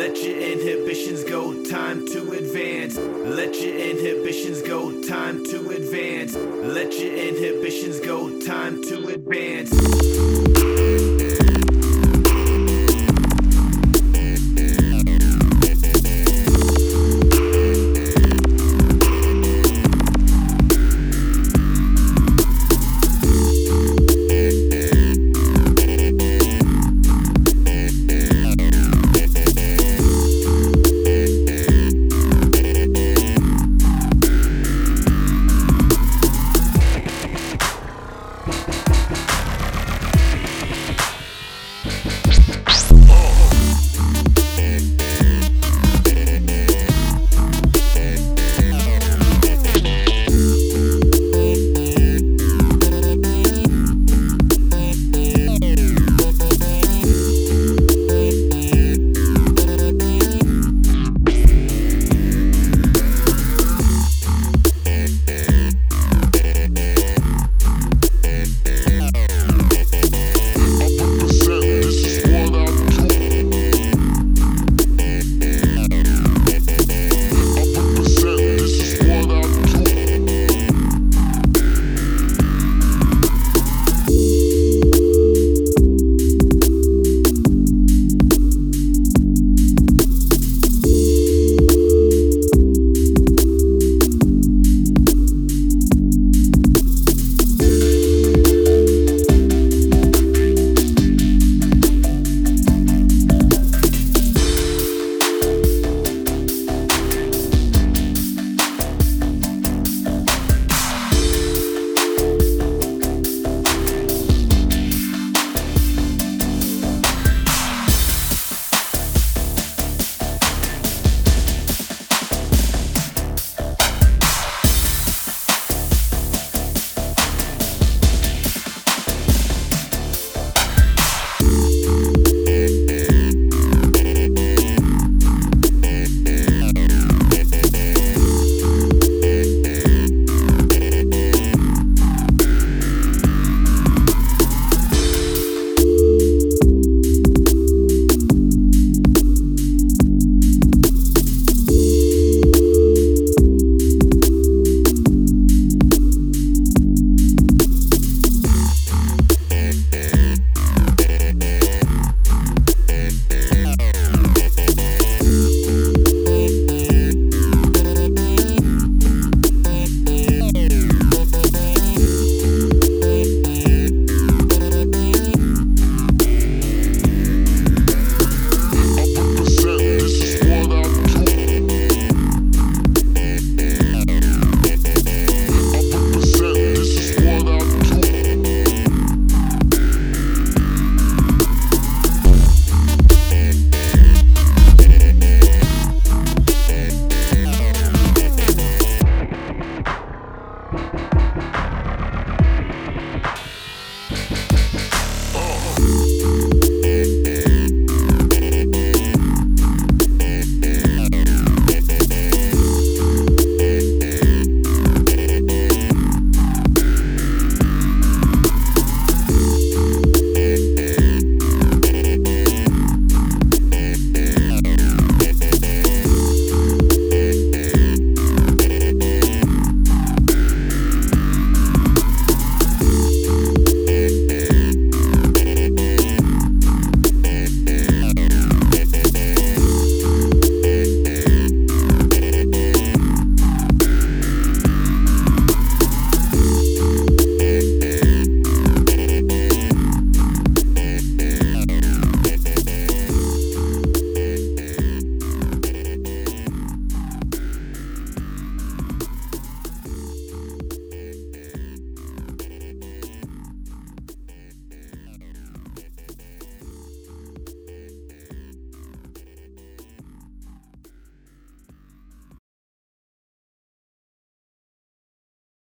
Let your inhibitions go, time to advance. Let your inhibitions go, time to advance. Let your inhibitions go, time to advance.